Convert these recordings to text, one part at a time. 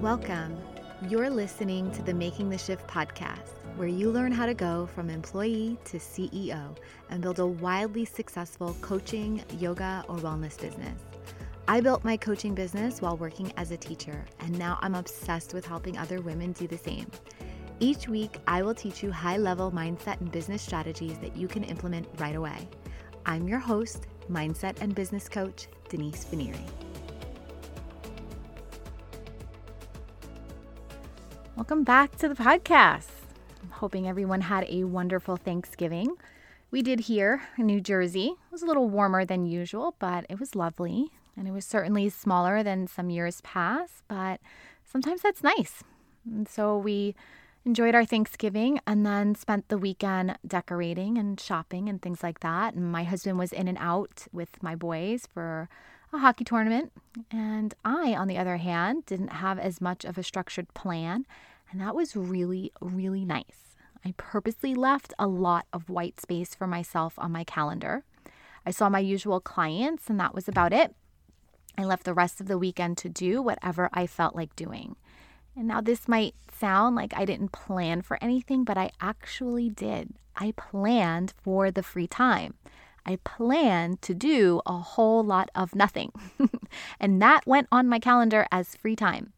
Welcome. You're listening to the Making the Shift podcast, where you learn how to go from employee to CEO and build a wildly successful coaching, yoga, or wellness business. I built my coaching business while working as a teacher, and now I'm obsessed with helping other women do the same. Each week, I will teach you high level mindset and business strategies that you can implement right away. I'm your host, mindset and business coach, Denise Finieri. Welcome back to the podcast. I'm hoping everyone had a wonderful Thanksgiving. We did here in New Jersey. It was a little warmer than usual, but it was lovely. And it was certainly smaller than some years past, but sometimes that's nice. And so we enjoyed our Thanksgiving and then spent the weekend decorating and shopping and things like that. And my husband was in and out with my boys for a hockey tournament. And I, on the other hand, didn't have as much of a structured plan. And that was really, really nice. I purposely left a lot of white space for myself on my calendar. I saw my usual clients, and that was about it. I left the rest of the weekend to do whatever I felt like doing. And now this might sound like I didn't plan for anything, but I actually did. I planned for the free time. I planned to do a whole lot of nothing. and that went on my calendar as free time.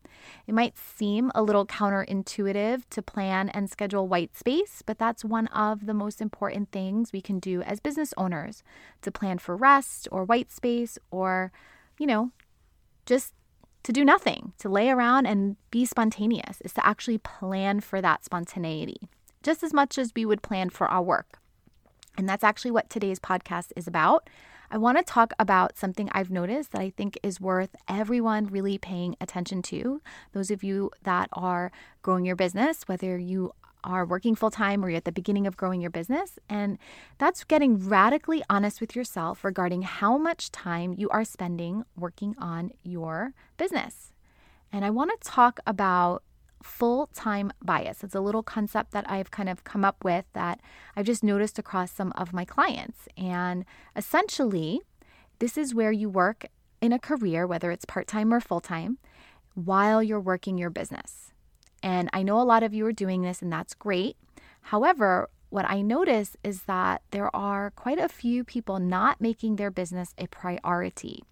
It might seem a little counterintuitive to plan and schedule white space, but that's one of the most important things we can do as business owners to plan for rest or white space or, you know, just to do nothing, to lay around and be spontaneous, is to actually plan for that spontaneity, just as much as we would plan for our work. And that's actually what today's podcast is about. I want to talk about something I've noticed that I think is worth everyone really paying attention to. Those of you that are growing your business, whether you are working full time or you're at the beginning of growing your business. And that's getting radically honest with yourself regarding how much time you are spending working on your business. And I want to talk about full time bias. It's a little concept that I've kind of come up with that I've just noticed across some of my clients. And essentially, this is where you work in a career, whether it's part time or full time, while you're working your business. And I know a lot of you are doing this, and that's great. However, what I notice is that there are quite a few people not making their business a priority.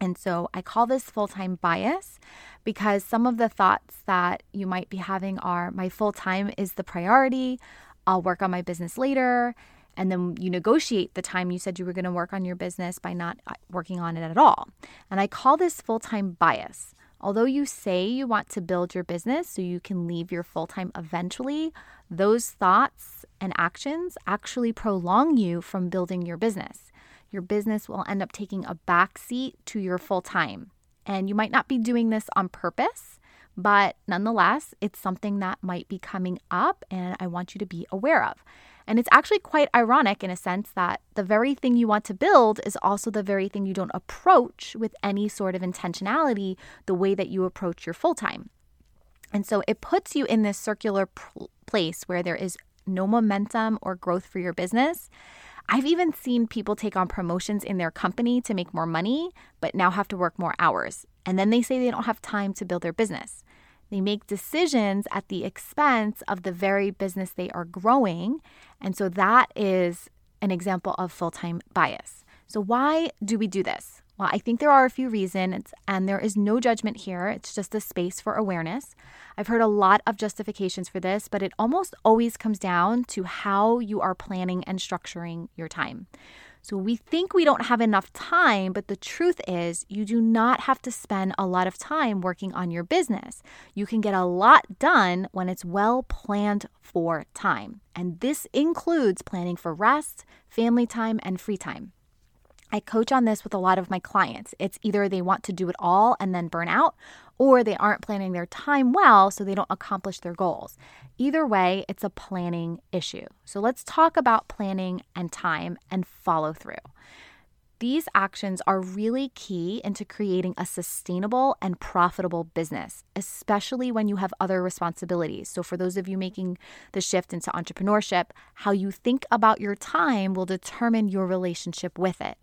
And so I call this full time bias because some of the thoughts that you might be having are my full time is the priority. I'll work on my business later. And then you negotiate the time you said you were going to work on your business by not uh, working on it at all. And I call this full time bias. Although you say you want to build your business so you can leave your full time eventually, those thoughts and actions actually prolong you from building your business your business will end up taking a backseat to your full time. And you might not be doing this on purpose, but nonetheless, it's something that might be coming up and I want you to be aware of. And it's actually quite ironic in a sense that the very thing you want to build is also the very thing you don't approach with any sort of intentionality the way that you approach your full time. And so it puts you in this circular pl- place where there is no momentum or growth for your business. I've even seen people take on promotions in their company to make more money, but now have to work more hours. And then they say they don't have time to build their business. They make decisions at the expense of the very business they are growing. And so that is an example of full time bias. So, why do we do this? Well, I think there are a few reasons, and there is no judgment here. It's just a space for awareness. I've heard a lot of justifications for this, but it almost always comes down to how you are planning and structuring your time. So we think we don't have enough time, but the truth is, you do not have to spend a lot of time working on your business. You can get a lot done when it's well planned for time. And this includes planning for rest, family time, and free time. I coach on this with a lot of my clients. It's either they want to do it all and then burn out, or they aren't planning their time well, so they don't accomplish their goals. Either way, it's a planning issue. So let's talk about planning and time and follow through. These actions are really key into creating a sustainable and profitable business, especially when you have other responsibilities. So, for those of you making the shift into entrepreneurship, how you think about your time will determine your relationship with it.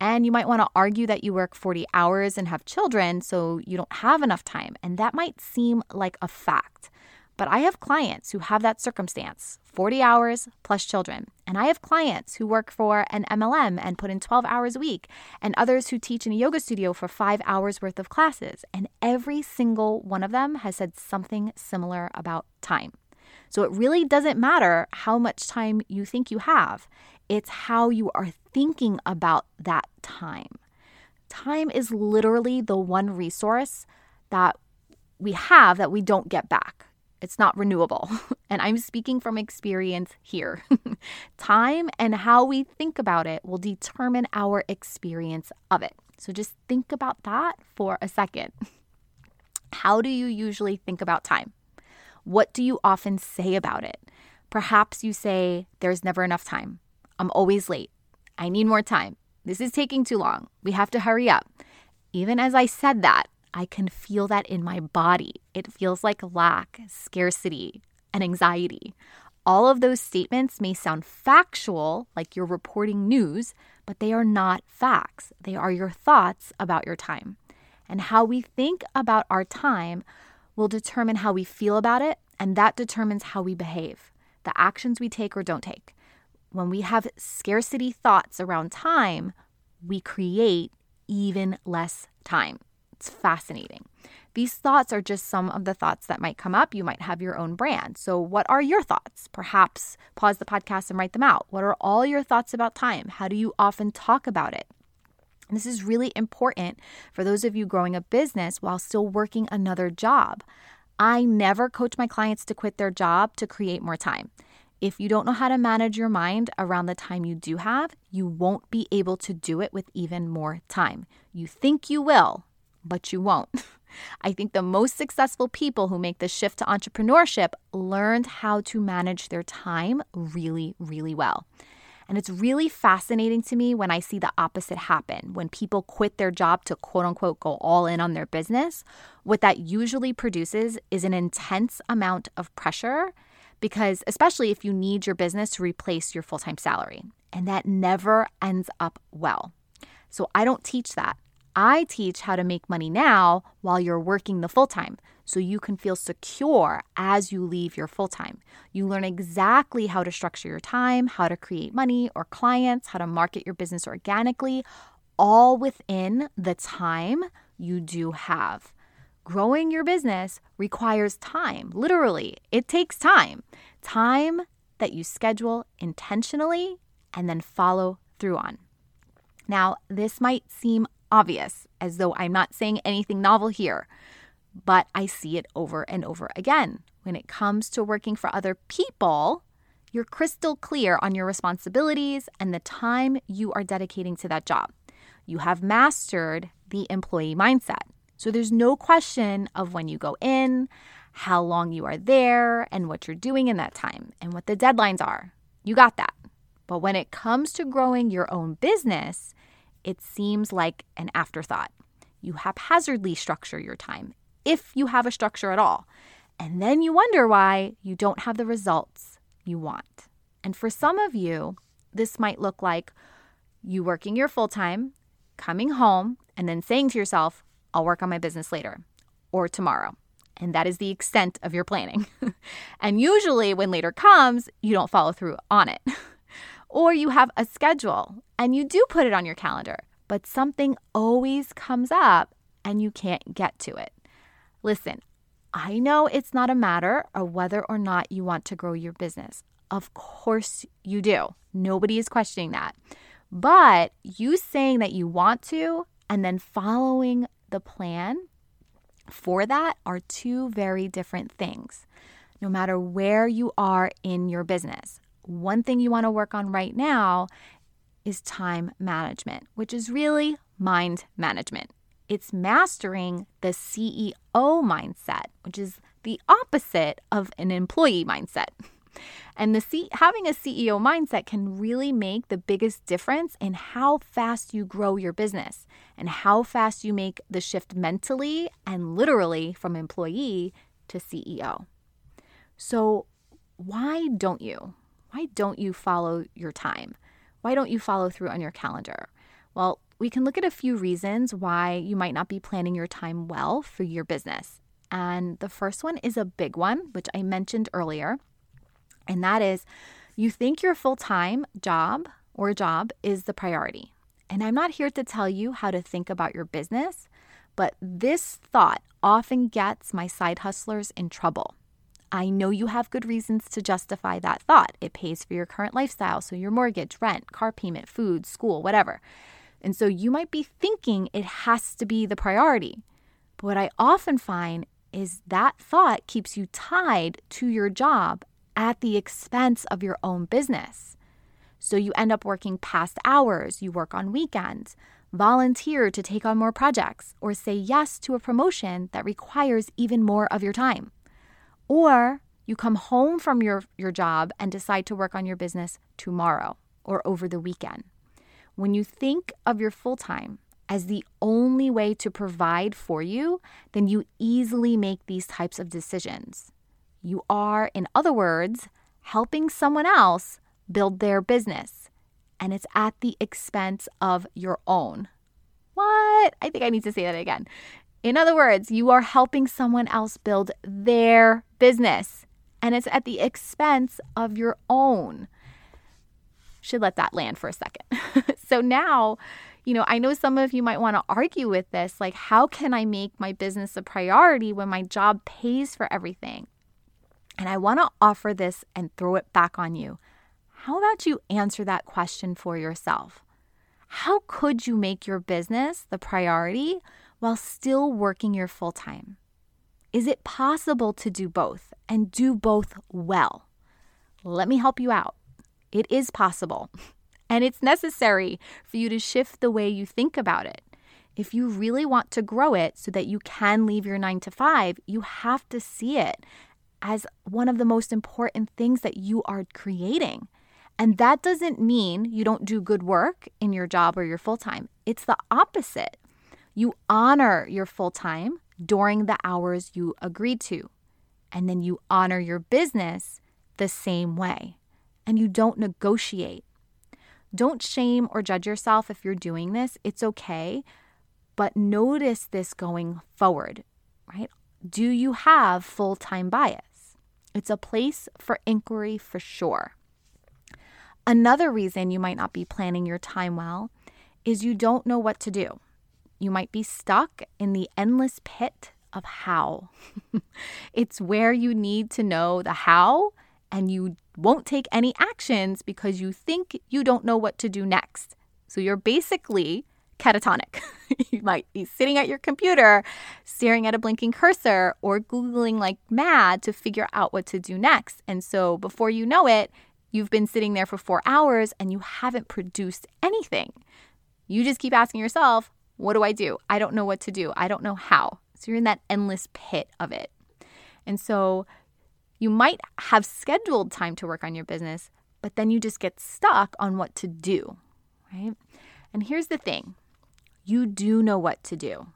And you might want to argue that you work 40 hours and have children, so you don't have enough time. And that might seem like a fact. But I have clients who have that circumstance 40 hours plus children. And I have clients who work for an MLM and put in 12 hours a week, and others who teach in a yoga studio for five hours worth of classes. And every single one of them has said something similar about time. So it really doesn't matter how much time you think you have, it's how you are thinking about that time. Time is literally the one resource that we have that we don't get back. It's not renewable. And I'm speaking from experience here. Time and how we think about it will determine our experience of it. So just think about that for a second. How do you usually think about time? What do you often say about it? Perhaps you say, There's never enough time. I'm always late. I need more time. This is taking too long. We have to hurry up. Even as I said that, I can feel that in my body. It feels like lack, scarcity, and anxiety. All of those statements may sound factual, like you're reporting news, but they are not facts. They are your thoughts about your time. And how we think about our time will determine how we feel about it, and that determines how we behave, the actions we take or don't take. When we have scarcity thoughts around time, we create even less time. It's fascinating. These thoughts are just some of the thoughts that might come up. You might have your own brand. So, what are your thoughts? Perhaps pause the podcast and write them out. What are all your thoughts about time? How do you often talk about it? And this is really important for those of you growing a business while still working another job. I never coach my clients to quit their job to create more time. If you don't know how to manage your mind around the time you do have, you won't be able to do it with even more time. You think you will, but you won't. I think the most successful people who make the shift to entrepreneurship learned how to manage their time really, really well. And it's really fascinating to me when I see the opposite happen. When people quit their job to quote unquote go all in on their business, what that usually produces is an intense amount of pressure because, especially if you need your business to replace your full time salary, and that never ends up well. So I don't teach that. I teach how to make money now while you're working the full time so you can feel secure as you leave your full time. You learn exactly how to structure your time, how to create money or clients, how to market your business organically, all within the time you do have. Growing your business requires time, literally, it takes time. Time that you schedule intentionally and then follow through on. Now, this might seem obvious, as though I'm not saying anything novel here, but I see it over and over again. When it comes to working for other people, you're crystal clear on your responsibilities and the time you are dedicating to that job. You have mastered the employee mindset. So there's no question of when you go in, how long you are there, and what you're doing in that time, and what the deadlines are. You got that. But when it comes to growing your own business, it seems like an afterthought. You haphazardly structure your time, if you have a structure at all. And then you wonder why you don't have the results you want. And for some of you, this might look like you working your full time, coming home, and then saying to yourself, I'll work on my business later or tomorrow. And that is the extent of your planning. and usually, when later comes, you don't follow through on it. Or you have a schedule and you do put it on your calendar, but something always comes up and you can't get to it. Listen, I know it's not a matter of whether or not you want to grow your business. Of course you do. Nobody is questioning that. But you saying that you want to and then following the plan for that are two very different things. No matter where you are in your business, one thing you want to work on right now is time management, which is really mind management. It's mastering the CEO mindset, which is the opposite of an employee mindset. And the C- having a CEO mindset can really make the biggest difference in how fast you grow your business and how fast you make the shift mentally and literally from employee to CEO. So, why don't you? why don't you follow your time? Why don't you follow through on your calendar? Well, we can look at a few reasons why you might not be planning your time well for your business. And the first one is a big one, which I mentioned earlier. And that is you think your full time job or job is the priority. And I'm not here to tell you how to think about your business, but this thought often gets my side hustlers in trouble. I know you have good reasons to justify that thought. It pays for your current lifestyle, so your mortgage, rent, car payment, food, school, whatever. And so you might be thinking it has to be the priority. But what I often find is that thought keeps you tied to your job at the expense of your own business. So you end up working past hours, you work on weekends, volunteer to take on more projects, or say yes to a promotion that requires even more of your time. Or you come home from your, your job and decide to work on your business tomorrow or over the weekend. When you think of your full time as the only way to provide for you, then you easily make these types of decisions. You are, in other words, helping someone else build their business, and it's at the expense of your own. What? I think I need to say that again. In other words, you are helping someone else build their business, and it's at the expense of your own. Should let that land for a second. so now, you know, I know some of you might want to argue with this like, how can I make my business a priority when my job pays for everything? And I want to offer this and throw it back on you. How about you answer that question for yourself? How could you make your business the priority while still working your full time? Is it possible to do both and do both well? Let me help you out. It is possible, and it's necessary for you to shift the way you think about it. If you really want to grow it so that you can leave your nine to five, you have to see it as one of the most important things that you are creating. And that doesn't mean you don't do good work in your job or your full time. It's the opposite. You honor your full time during the hours you agreed to. And then you honor your business the same way. And you don't negotiate. Don't shame or judge yourself if you're doing this. It's okay. But notice this going forward, right? Do you have full time bias? It's a place for inquiry for sure. Another reason you might not be planning your time well is you don't know what to do. You might be stuck in the endless pit of how. it's where you need to know the how, and you won't take any actions because you think you don't know what to do next. So you're basically catatonic. you might be sitting at your computer, staring at a blinking cursor, or Googling like mad to figure out what to do next. And so before you know it, you've been sitting there for four hours and you haven't produced anything. You just keep asking yourself, what do I do? I don't know what to do. I don't know how. So you're in that endless pit of it. And so you might have scheduled time to work on your business, but then you just get stuck on what to do, right? And here's the thing you do know what to do.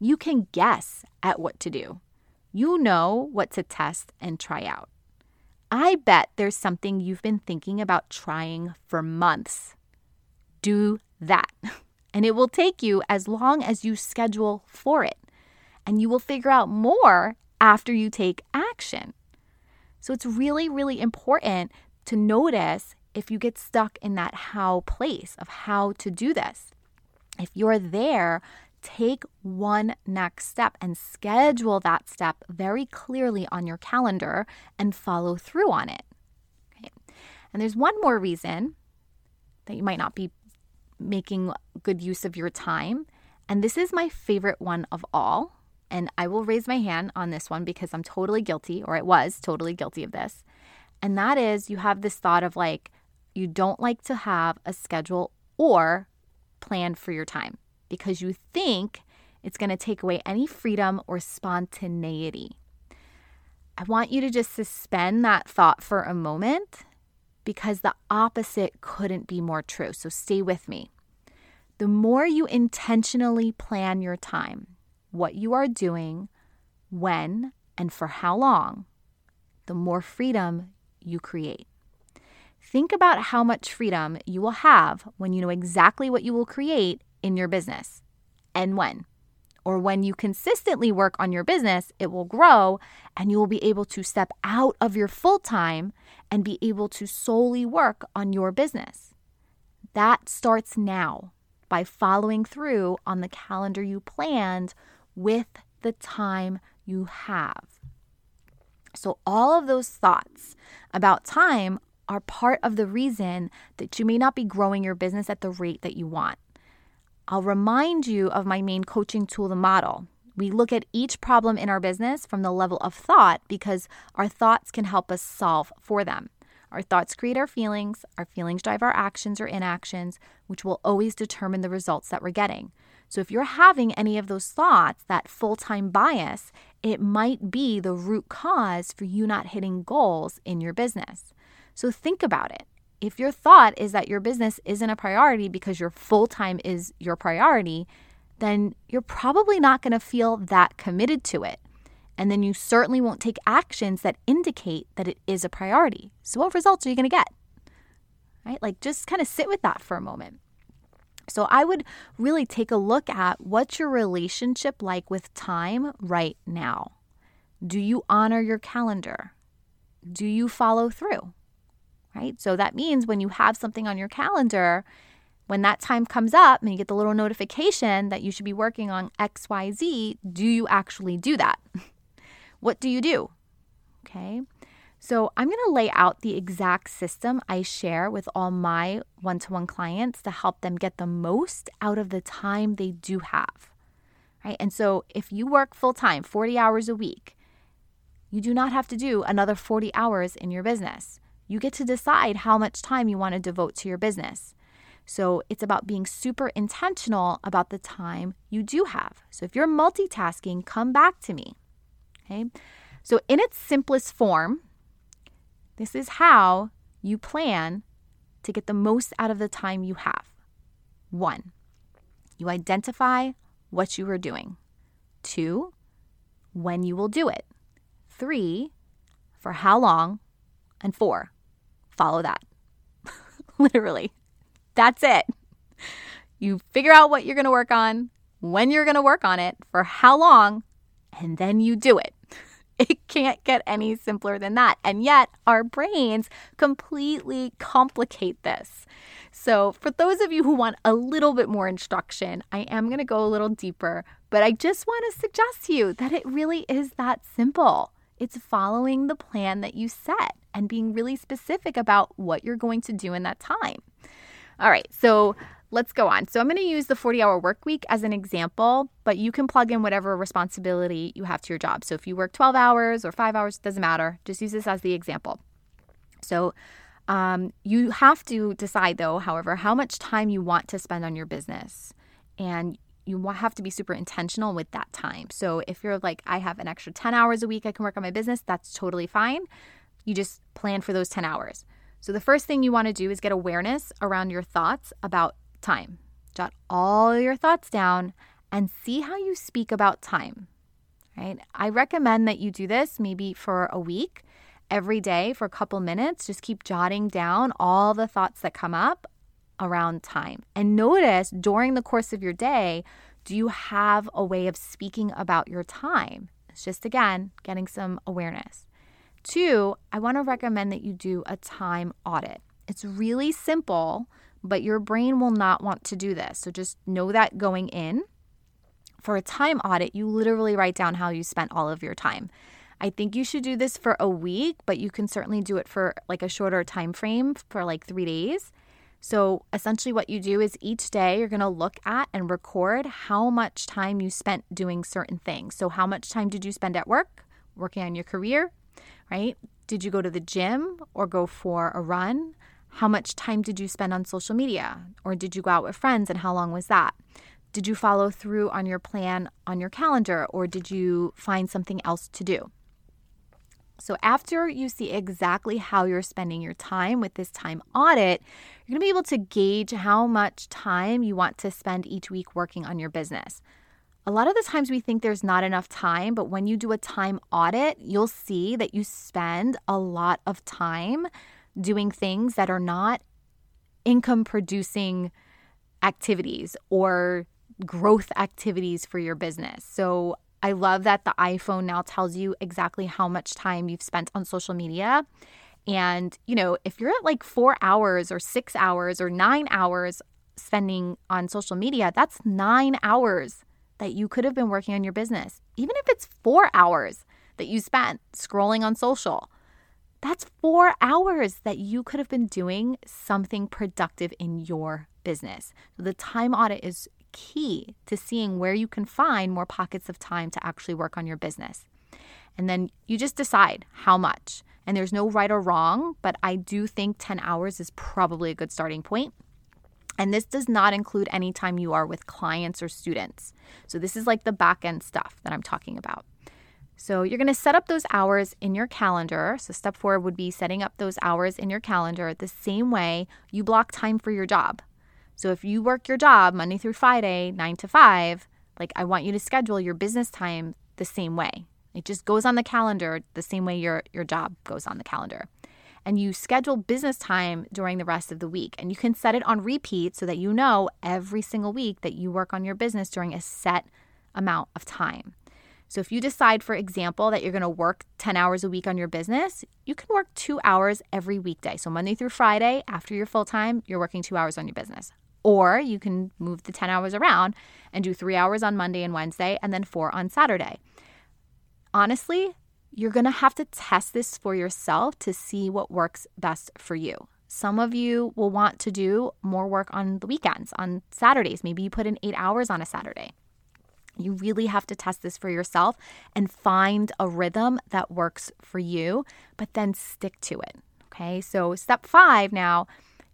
You can guess at what to do. You know what to test and try out. I bet there's something you've been thinking about trying for months. Do that. And it will take you as long as you schedule for it. And you will figure out more after you take action. So it's really, really important to notice if you get stuck in that how place of how to do this. If you're there, take one next step and schedule that step very clearly on your calendar and follow through on it. Okay. And there's one more reason that you might not be making good use of your time. And this is my favorite one of all. And I will raise my hand on this one because I'm totally guilty, or I was totally guilty of this. And that is you have this thought of like, you don't like to have a schedule or plan for your time because you think it's going to take away any freedom or spontaneity. I want you to just suspend that thought for a moment because the opposite couldn't be more true. So stay with me. The more you intentionally plan your time, what you are doing, when, and for how long, the more freedom you create. Think about how much freedom you will have when you know exactly what you will create in your business and when. Or when you consistently work on your business, it will grow and you will be able to step out of your full time and be able to solely work on your business. That starts now by following through on the calendar you planned with the time you have. So, all of those thoughts about time are part of the reason that you may not be growing your business at the rate that you want. I'll remind you of my main coaching tool, the model. We look at each problem in our business from the level of thought because our thoughts can help us solve for them. Our thoughts create our feelings, our feelings drive our actions or inactions, which will always determine the results that we're getting. So, if you're having any of those thoughts, that full time bias, it might be the root cause for you not hitting goals in your business. So, think about it. If your thought is that your business isn't a priority because your full time is your priority, then you're probably not going to feel that committed to it. And then you certainly won't take actions that indicate that it is a priority. So, what results are you going to get? Right? Like, just kind of sit with that for a moment. So, I would really take a look at what's your relationship like with time right now. Do you honor your calendar? Do you follow through? Right? So, that means when you have something on your calendar, when that time comes up and you get the little notification that you should be working on XYZ, do you actually do that? What do you do? Okay. So, I'm going to lay out the exact system I share with all my one to one clients to help them get the most out of the time they do have. Right. And so, if you work full time, 40 hours a week, you do not have to do another 40 hours in your business. You get to decide how much time you want to devote to your business. So, it's about being super intentional about the time you do have. So, if you're multitasking, come back to me. Okay. So, in its simplest form, this is how you plan to get the most out of the time you have. One, you identify what you are doing. Two, when you will do it. Three, for how long. And four, follow that. Literally, that's it. You figure out what you're going to work on, when you're going to work on it, for how long, and then you do it. It can't get any simpler than that. And yet, our brains completely complicate this. So, for those of you who want a little bit more instruction, I am going to go a little deeper, but I just want to suggest to you that it really is that simple. It's following the plan that you set and being really specific about what you're going to do in that time. All right, so let's go on. So I'm going to use the 40 hour work week as an example, but you can plug in whatever responsibility you have to your job. So if you work 12 hours or five hours, doesn't matter. Just use this as the example. So um, you have to decide, though, however, how much time you want to spend on your business. And you have to be super intentional with that time. So if you're like, I have an extra 10 hours a week I can work on my business, that's totally fine. You just plan for those 10 hours. So the first thing you want to do is get awareness around your thoughts about time. Jot all your thoughts down and see how you speak about time. Right? I recommend that you do this maybe for a week, every day for a couple minutes. Just keep jotting down all the thoughts that come up around time. And notice during the course of your day, do you have a way of speaking about your time? It's just again getting some awareness. Two, I want to recommend that you do a time audit. It's really simple but your brain will not want to do this. So just know that going in. For a time audit, you literally write down how you spent all of your time. I think you should do this for a week, but you can certainly do it for like a shorter time frame for like 3 days. So essentially what you do is each day you're going to look at and record how much time you spent doing certain things. So how much time did you spend at work, working on your career, right? Did you go to the gym or go for a run? How much time did you spend on social media? Or did you go out with friends and how long was that? Did you follow through on your plan on your calendar or did you find something else to do? So, after you see exactly how you're spending your time with this time audit, you're going to be able to gauge how much time you want to spend each week working on your business. A lot of the times we think there's not enough time, but when you do a time audit, you'll see that you spend a lot of time doing things that are not income producing activities or growth activities for your business. So I love that the iPhone now tells you exactly how much time you've spent on social media. And, you know, if you're at like four hours or six hours or nine hours spending on social media, that's nine hours that you could have been working on your business. Even if it's four hours that you spent scrolling on social, that's four hours that you could have been doing something productive in your business. So the time audit is key to seeing where you can find more pockets of time to actually work on your business. And then you just decide how much. And there's no right or wrong, but I do think 10 hours is probably a good starting point. And this does not include any time you are with clients or students. So this is like the back end stuff that I'm talking about. So you're going to set up those hours in your calendar. So step four would be setting up those hours in your calendar the same way you block time for your job. So if you work your job Monday through Friday, nine to five, like I want you to schedule your business time the same way. It just goes on the calendar the same way your, your job goes on the calendar. And you schedule business time during the rest of the week. And you can set it on repeat so that you know every single week that you work on your business during a set amount of time. So if you decide, for example, that you're to work 10 hours a week on your business, you can work two hours every weekday. So Monday through Friday, after your full time, you're working two hours on your business. Or you can move the 10 hours around and do three hours on Monday and Wednesday and then four on Saturday. Honestly, you're going to have to test this for yourself to see what works best for you. Some of you will want to do more work on the weekends, on Saturdays. Maybe you put in eight hours on a Saturday. You really have to test this for yourself and find a rhythm that works for you, but then stick to it. Okay, so step five now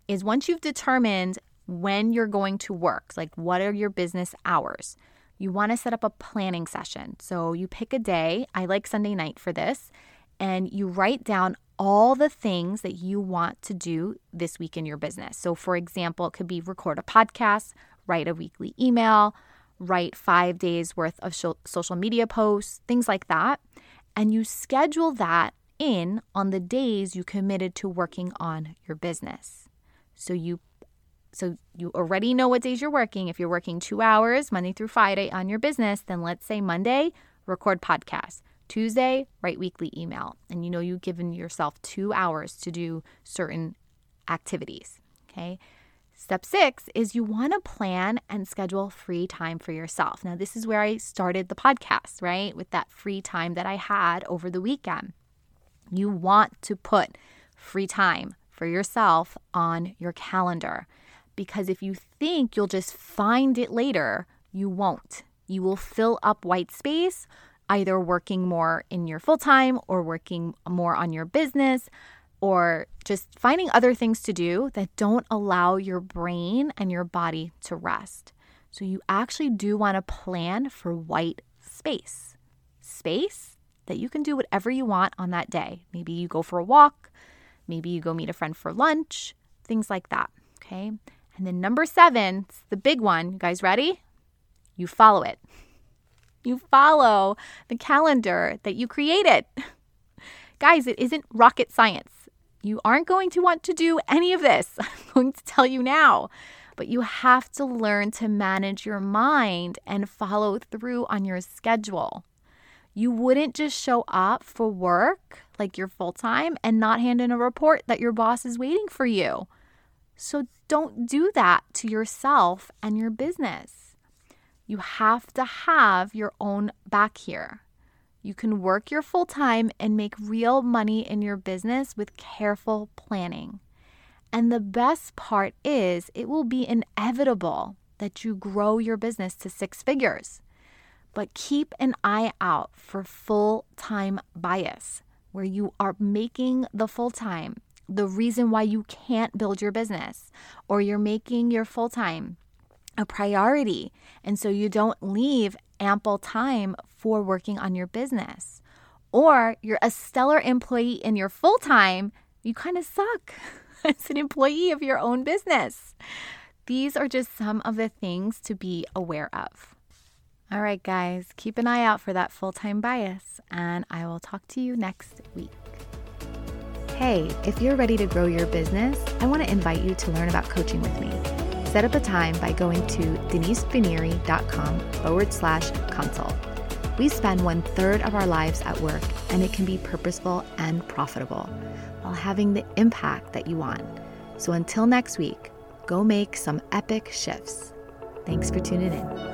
is once you've determined when you're going to work, like what are your business hours, you want to set up a planning session. So you pick a day, I like Sunday night for this, and you write down all the things that you want to do this week in your business. So, for example, it could be record a podcast, write a weekly email, write five days worth of social media posts, things like that. And you schedule that in on the days you committed to working on your business. So you so you already know what days you're working. If you're working 2 hours Monday through Friday on your business, then let's say Monday, record podcast. Tuesday, write weekly email. And you know you've given yourself 2 hours to do certain activities, okay? Step six is you want to plan and schedule free time for yourself. Now, this is where I started the podcast, right? With that free time that I had over the weekend. You want to put free time for yourself on your calendar because if you think you'll just find it later, you won't. You will fill up white space, either working more in your full time or working more on your business or just finding other things to do that don't allow your brain and your body to rest. So, you actually do want to plan for white space. Space that you can do whatever you want on that day. Maybe you go for a walk, maybe you go meet a friend for lunch, things like that. Okay. And then number seven, it's the big one. You guys ready? You follow it. You follow the calendar that you created. Guys, it isn't rocket science. You aren't going to want to do any of this. I'm going to tell you now. But you have to learn to manage your mind and follow through on your schedule. You wouldn't just show up for work like you're full time and not hand in a report that your boss is waiting for you. So don't do that to yourself and your business. You have to have your own back here. You can work your full time and make real money in your business with careful planning. And the best part is, it will be inevitable that you grow your business to six figures. But keep an eye out for full time bias, where you are making the full time the reason why you can't build your business, or you're making your full time a priority. And so you don't leave ample time for working on your business. Or you're a stellar employee in your full time, you kind of suck as an employee of your own business. These are just some of the things to be aware of. All right, guys, keep an eye out for that full time bias, and I will talk to you next week. Hey, if you're ready to grow your business, I want to invite you to learn about coaching with me. Set up a time by going to denisefinieri.com forward slash consult. We spend one third of our lives at work, and it can be purposeful and profitable while having the impact that you want. So until next week, go make some epic shifts. Thanks for tuning in.